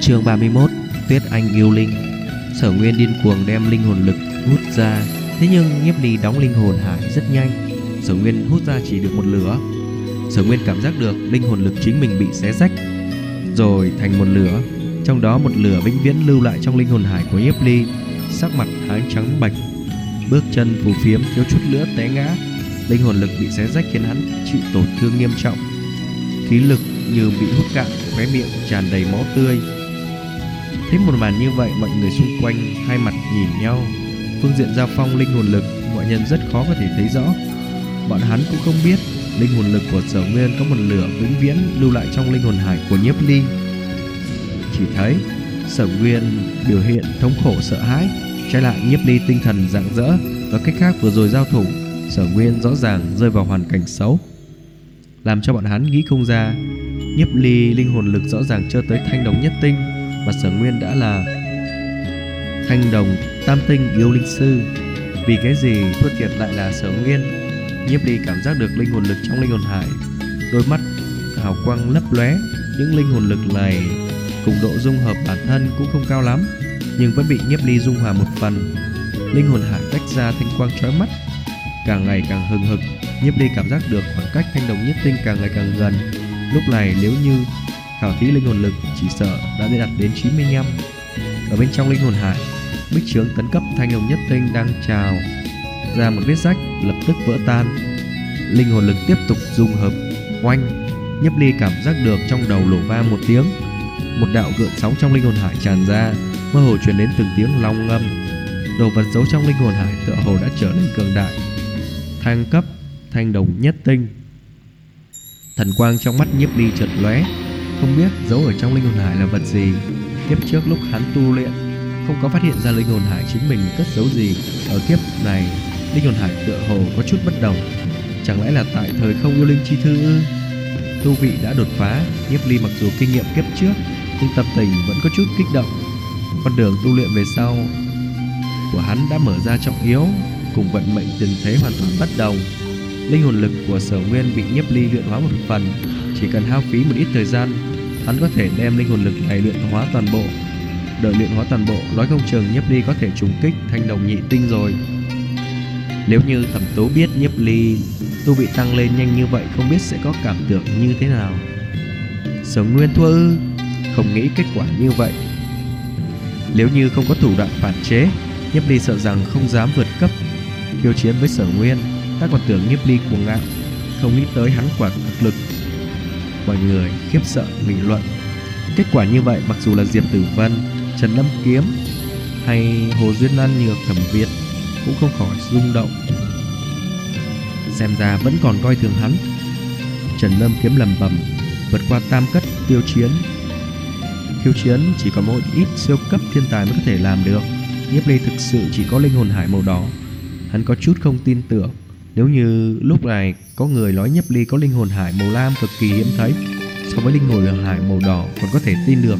Chương 31 Tuyết Anh yêu linh. Sở Nguyên điên cuồng đem linh hồn lực hút ra. Thế nhưng nhiếp ly đóng linh hồn hải rất nhanh. Sở Nguyên hút ra chỉ được một lửa. Sở Nguyên cảm giác được linh hồn lực chính mình bị xé rách, Rồi thành một lửa. Trong đó một lửa vĩnh viễn lưu lại trong linh hồn hải của nhiếp ly. Sắc mặt hắn trắng bạch, Bước chân phù phiếm, thiếu chút nữa té ngã. Linh hồn lực bị xé rách khiến hắn chịu tổn thương nghiêm trọng. Khí lực như bị hút cạn, Khóe miệng tràn đầy máu tươi. Thấy một màn như vậy, mọi người xung quanh hai mặt nhìn nhau. Phương diện giao phong, linh hồn lực, mọi nhân rất khó có thể thấy rõ. Bọn hắn cũng không biết, linh hồn lực của sở nguyên có một lửa vĩnh viễn lưu lại trong linh hồn hải của nhiếp ly. Chỉ thấy, sở nguyên biểu hiện thống khổ sợ hãi, Trái lại nhiếp ly tinh thần rạng rỡ. Và cách khác vừa rồi giao thủ, Sở nguyên rõ ràng rơi vào hoàn cảnh xấu. Làm cho bọn hắn nghĩ không ra, Nhiếp ly linh hồn lực rõ ràng chưa tới thanh đồng nhất tinh. Mà sở nguyên đã là Thanh đồng, tam tinh, yêu linh sư. Vì cái gì thua thiệt lại là sở nguyên? Nhiếp ly cảm giác được linh hồn lực trong linh hồn hải. Đôi mắt hào quang lấp lóe, Những linh hồn lực này Cùng độ dung hợp bản thân cũng không cao lắm, Nhưng vẫn bị nhiếp ly dung hòa một phần. Linh hồn hải tách ra thanh quang trói mắt, Càng ngày càng hừng hực. Nhiếp ly cảm giác được khoảng cách thanh đồng nhất tinh càng ngày càng gần. Lúc này nếu như khảo thí linh hồn lực chỉ sợ đã đạt đến 95 Ở bên trong linh hồn hải, Bích trướng tấn cấp thanh đồng nhất tinh đang trào ra một vết rách lập tức vỡ tan. Linh hồn lực tiếp tục dung hợp oanh, nhấp ly cảm giác được trong đầu lổ va một tiếng. Một đạo gợn sóng trong linh hồn hải tràn ra, mơ hồ truyền đến từng tiếng long ngâm. Đồ vật giấu trong linh hồn hải tựa hồ đã trở nên cường đại. Thăng cấp thanh đồng nhất tinh. Thần quang trong mắt nhiếp ly chợt lóe không biết giấu ở trong linh hồn hải là vật gì. Kiếp trước lúc hắn tu luyện, không có phát hiện ra linh hồn hải chính mình cất giấu gì. Ở kiếp này, linh hồn hải tựa hồ có chút bất đồng. Chẳng lẽ là tại thời không yêu linh chi thư ư? Tu vị đã đột phá nhiếp ly mặc dù kinh nghiệm kiếp trước, nhưng tâm tình vẫn có chút kích động. Con đường tu luyện về sau của hắn đã mở ra trọng yếu, cùng vận mệnh tình thế hoàn toàn bất đồng linh hồn lực của sở nguyên bị nhiếp ly luyện hóa một phần. Chỉ cần hao phí một ít thời gian, hắn có thể đem linh hồn lực này luyện hóa toàn bộ. Đợi luyện hóa toàn bộ, nói không chừng nhiếp ly có thể trùng kích thanh đồng nhị tinh rồi. Nếu như thẩm tố biết nhiếp ly tu bị tăng lên nhanh như vậy, không biết sẽ có cảm tưởng như thế nào. Sở nguyên thua ư? Không nghĩ kết quả như vậy. Nếu như không có thủ đoạn phản chế, nhiếp ly sợ rằng không dám vượt cấp khiêu chiến với sở nguyên ta còn tưởng nhiếp ly cuồng ngạo không nghĩ tới hắn quả thực lực. Mọi người khiếp sợ bình luận. Kết quả như vậy mặc dù là diệp tử vân, trần lâm kiếm hay hồ duyên lan nhược thẩm việt cũng không khỏi rung động. Xem ra vẫn còn coi thường hắn. Trần lâm kiếm lầm bầm vượt qua tam cất tiêu chiến. Khiêu chiến chỉ có một ít siêu cấp thiên tài mới có thể làm được. Nhiếp ly thực sự chỉ có linh hồn hải màu đỏ. Hắn có chút không tin tưởng nếu như lúc này có người nói nhấp ly có linh hồn hải màu lam cực kỳ hiếm thấy, so với linh hồn hải màu đỏ còn có thể tin được.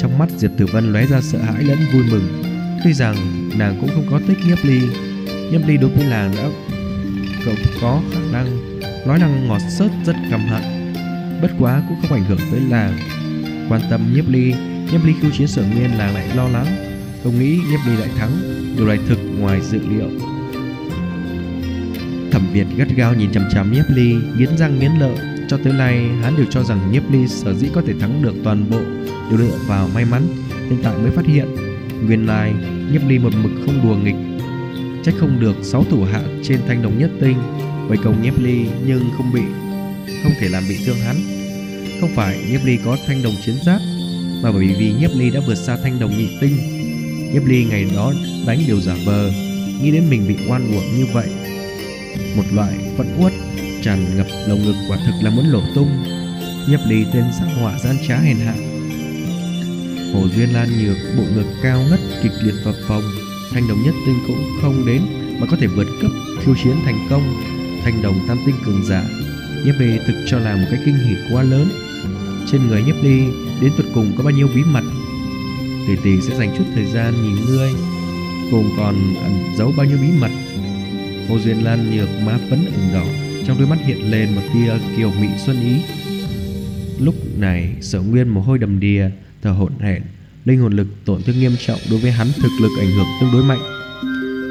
Trong mắt diệp tử vân lóe ra sợ hãi lẫn vui mừng. Tuy rằng nàng cũng không có thích nhấp ly nhấp ly đối với nàng đã cậu có khả năng nói năng ngọt sớt rất căm hận. Bất quá cũng không ảnh hưởng tới làng. Quan tâm nhấp ly nhấp ly khiêu chiến sở nguyên làng lại lo lắng. Không nghĩ nhấp ly lại thắng, điều này thực ngoài dự liệu thẩm việt gắt gao nhìn chằm chằm nhiếp ly, nghiến răng nghiến lợi. Cho tới nay, hắn đều cho rằng nhiếp ly sở dĩ có thể thắng được toàn bộ đều dựa vào may mắn. Hiện tại mới phát hiện, nguyên lai nhiếp ly một mực không đùa nghịch. Trách không được sáu thủ hạ trên thanh đồng nhất tinh, vây công nhiếp ly nhưng không bị, không thể làm bị thương hắn. Không phải nhiếp ly có thanh đồng chiến giáp, mà bởi vì nhiếp ly đã vượt xa thanh đồng nhị tinh, nhiếp ly ngày đó đánh điều giả vờ. Nghĩ đến mình bị oan uổng như vậy một loại phẫn uất, tràn ngập lồng ngực quả thực là muốn lổ tung nhiếp ly tên sắc họa gian trá hèn hạ. Hồ duyên lan nhược bộ ngực cao ngất kịch liệt phập phồng, thanh đồng nhất tinh cũng không đến mà có thể vượt cấp khiêu chiến thành công, thanh đồng tam tinh cường giả nhiếp ly thực cho là một cái kinh hỉ quá lớn. Trên người nhiếp ly đến tuyệt cùng có bao nhiêu bí mật? Tỷ tỷ sẽ dành chút thời gian nhìn ngươi cùng còn ẩn giấu bao nhiêu bí mật? Hồ duyên lan nhược má phấn ửng đỏ, trong đôi mắt hiện lên một tia kiều mị xuân ý. Lúc này, sở nguyên mồ hôi đầm đìa, thở hổn hển, linh hồn lực tổn thương nghiêm trọng đối với hắn thực lực ảnh hưởng tương đối mạnh.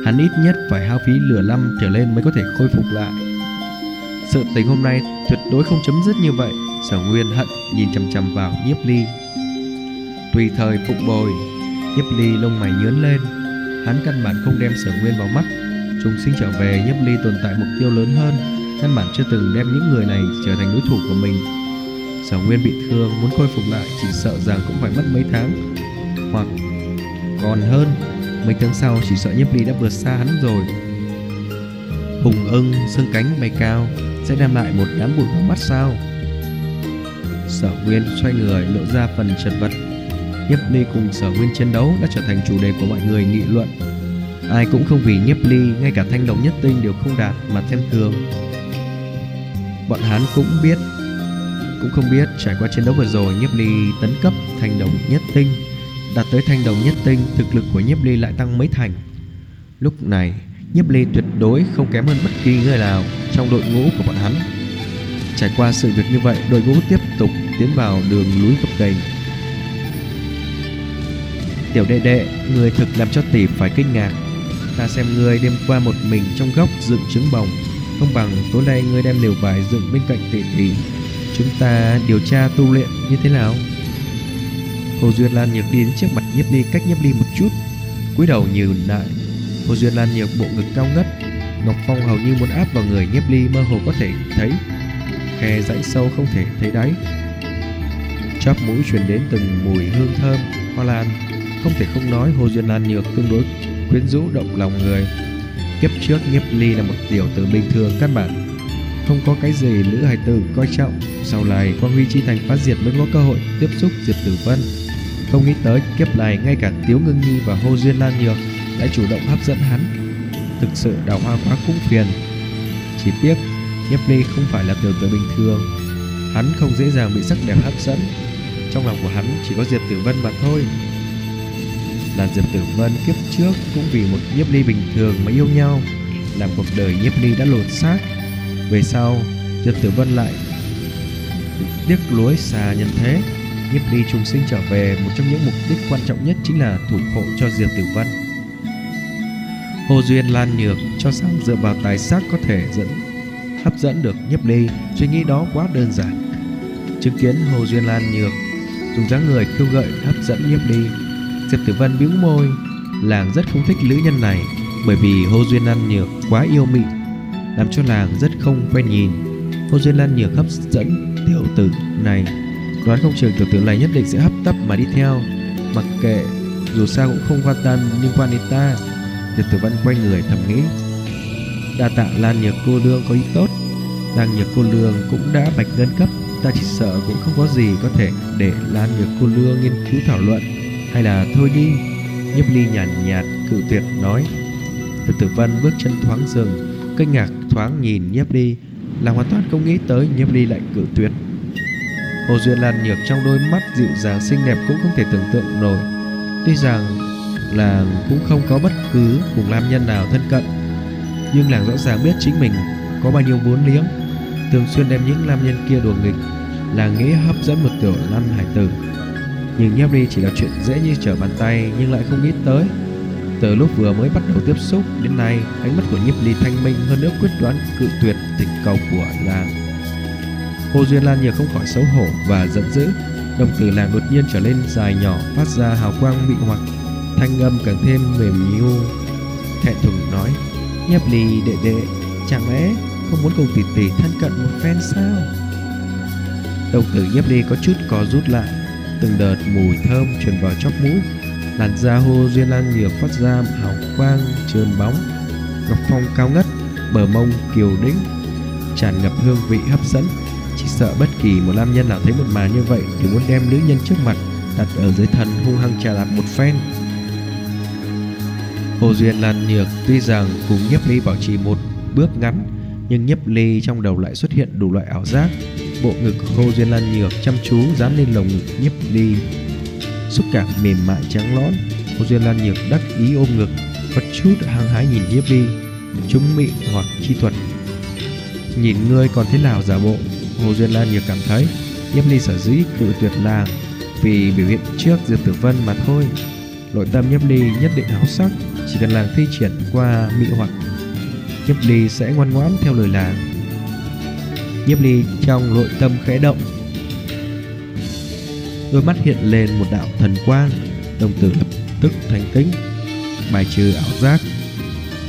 Hắn ít nhất phải hao phí lửa năm trở lên mới có thể khôi phục lại. Sự tình hôm nay tuyệt đối không chấm dứt như vậy, sở nguyên hận nhìn chằm chằm vào nhiếp ly. Tùy thời phụng bồi, nhiếp ly lông mày nhớn lên. Hắn căn bản không đem sở nguyên vào mắt trùng sinh trở về nhiếp ly tồn tại mục tiêu lớn hơn. Căn bản chưa từng đem những người này trở thành đối thủ của mình. Sở nguyên bị thương, muốn khôi phục lại, chỉ sợ rằng cũng phải mất mấy tháng. Hoặc còn hơn, mấy tháng sau chỉ sợ nhiếp ly đã vượt xa hắn rồi. Hùng ưng, xương cánh bay cao, sẽ đem lại một đám bụi vào mắt sao? Sở nguyên xoay người, lộ ra phần chật vật. Nhiếp ly cùng sở nguyên chiến đấu đã trở thành chủ đề của mọi người nghị luận ai cũng không vì nhiếp ly, ngay cả thanh đồng nhất tinh đều không đạt mà thêm thường bọn hắn cũng biết, cũng không biết trải qua chiến đấu vừa rồi, nhiếp ly tấn cấp thanh đồng nhất tinh, đạt tới thanh đồng nhất tinh, thực lực của nhiếp ly lại tăng mấy thành. Lúc này, nhiếp ly tuyệt đối không kém hơn bất kỳ người nào trong đội ngũ của bọn hắn. Trải qua sự việc như vậy, đội ngũ tiếp tục tiến vào đường núi gập ghềnh tiểu đệ đệ, người thực làm cho tỷ phải kinh ngạc ta xem ngươi đêm qua một mình trong góc dựng trứng bồng. Không bằng tối nay ngươi đem liều vải dựng bên cạnh tỷ tỷ chúng ta điều tra tu luyện như thế nào? Hồ duyên lan nhược đi đến trước mặt nhiếp ly, cách nhiếp ly một chút. cúi đầu nhìn lại. Hồ duyên lan nhược bộ ngực cao ngất. Ngọc phong hầu như muốn áp vào người nhiếp ly, mơ hồ có thể thấy. Khe rãnh sâu không thể thấy đáy. Chóp mũi truyền đến từng mùi hương thơm, hoa lan. Không thể không nói, hồ duyên lan nhược tương đối quyến rũ động lòng người. Kiếp trước nhiếp ly là một tiểu tử bình thường căn bản. Không có cái gì nữ hài tử coi trọng, sau này quang huy chi thành phát diệt mới có cơ hội tiếp xúc diệp tử vân. Không nghĩ tới kiếp này ngay cả tiếu ngưng nhi và hô duyên lan nhược đã chủ động hấp dẫn hắn. Thực sự đào hoa quá cũng phiền. Chỉ tiếc, nhiếp ly không phải là tiểu tử bình thường. Hắn không dễ dàng bị sắc đẹp hấp dẫn. Trong lòng của hắn chỉ có diệp tử vân mà thôi là diệp tử vân kiếp trước cũng vì một nhiếp ly bình thường mà yêu nhau. Làm cuộc đời nhiếp ly đã lột xác. Về sau, diệp tử vân lại tiếc lối xa nhân thế. Nhiếp ly trùng sinh trở về, một trong những mục đích quan trọng nhất chính là thủ hộ cho diệp tử vân. Hồ duyên lan nhược cho rằng dựa vào tài sắc có thể dẫn, hấp dẫn được nhiếp ly. Suy nghĩ đó quá đơn giản. Chứng kiến hồ duyên lan nhược dùng dáng người khiêu gợi hấp dẫn nhiếp ly diệp tử vân bĩu môi, làng rất không thích nữ nhân này, bởi vì hồ duyên lan nhược quá yêu mị, làm cho làng rất không quen nhìn. Hồ duyên lan nhược hấp dẫn tiểu tử này đoán không chừng tiểu tử này nhất định sẽ hấp tấp mà đi theo. Mặc kệ, dù sao cũng không quan tâm liên quan đến ta. Diệp tử vân quay người thầm nghĩ, đa tạ lan nhược cô lương có ý tốt. Lan nhược cô lương cũng đã bạch ngân cấp, ta chỉ sợ cũng không có gì có thể để lan nhược cô lương nghiên cứu thảo luận hay là thôi đi? Nhấp ly nhàn nhạt, nhạt cự tuyệt nói. Diệp tử vân bước chân thoáng dừng kinh ngạc thoáng nhìn nhiếp ly là hoàn toàn không nghĩ tới nhiếp ly lại cự tuyệt. Hồ duyên lan nhược trong đôi mắt dịu dàng xinh đẹp cũng không thể tưởng tượng nổi. Tuy rằng là cũng không có bất cứ cùng nam nhân nào thân cận nhưng làng rõ ràng biết chính mình có bao nhiêu vốn liếng. Thường xuyên đem những nam nhân kia đùa nghịch là nghĩ hấp dẫn một tiểu lăn hải tử nhưng nhiếp ly chỉ là chuyện dễ như trở bàn tay nhưng lại không nghĩ tới từ lúc vừa mới bắt đầu tiếp xúc đến nay, ánh mắt của Nhiếp Ly thanh minh hơn nữa quyết đoán cự tuyệt tình cầu của làng. Hồ Duyên Lan nhiều không khỏi xấu hổ và giận dữ, đồng tử làng đột nhiên trở lên dài nhỏ, phát ra hào quang mị hoặc, thanh âm càng thêm mềm nhu. Thẹn thùng nói: "Nhiếp Ly đệ đệ, chẳng lẽ không muốn cùng tỷ tỷ thân cận một phen sao?" Đồng tử Nhiếp Ly có chút co rút lại, từng đợt mùi thơm truyền vào chóp mũi. Làn da hô duyên lan nhược phát ra hào quang trơn bóng, ngọc phong cao ngất, bờ mông kiều đĩnh tràn ngập hương vị hấp dẫn. Chỉ sợ bất kỳ một nam nhân nào thấy một màn như vậy thì muốn đem nữ nhân trước mặt đặt ở dưới thân hung hăng trà đạp một phen. Hồ duyên lan nhược tuy rằng cùng nhiếp ly bảo trì một bước ngắn, nhưng nhiếp ly trong đầu lại xuất hiện đủ loại ảo giác bộ ngực hồ duyên lan nhược chăm chú dán lên lồng ngực nhiếp ly xúc cảm mềm mại trắng nõn Hồ Duyên Lan Nhược đắc ý ôm ngực, Có chút hăng hái nhìn Nhiếp Ly chúng mị hoặc chi thuật. Nhìn ngươi còn thế nào giả bộ? Hồ Duyên Lan Nhược cảm thấy Nhiếp Ly sở dĩ cự tuyệt làng vì biểu hiện trước Diệp Tử Vân mà thôi. Nội tâm Nhiếp Ly nhất định háo sắc, Chỉ cần làng thi triển qua mị hoặc Nhiếp Ly sẽ ngoan ngoãn theo lời làng. Nhiếp Ly trong nội tâm khẽ động. Đôi mắt hiện lên một đạo thần quang, Đồng tử lập tức thành tĩnh, Bài trừ ảo giác.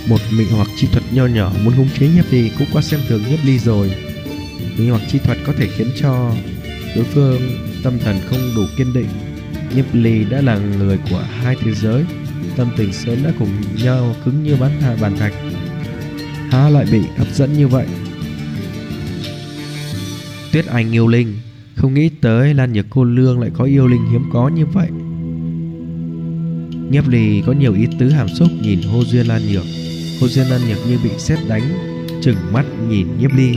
Một mị hoặc chi thuật nho nhỏ muốn hung chế Nhiếp Ly cũng quá xem thường Nhiếp Ly rồi. Mị hoặc chi thuật có thể khiến cho đối phương tâm thần không đủ kiên định. Nhiếp Ly đã là người của hai thế giới, Tâm tình sớm đã cùng nhau cứng như bán thà bàn thạch. Há lại bị hấp dẫn như vậy? Tuyết Anh yêu linh. Không nghĩ tới Lan Nhược cô lương lại có yêu linh hiếm có như vậy. Nhiếp lì có nhiều ý tứ hàm xúc nhìn Hô Duyên Lan Nhược. Hô Duyên Lan Nhược như bị sét đánh, Chừng mắt nhìn Nhiếp Ly.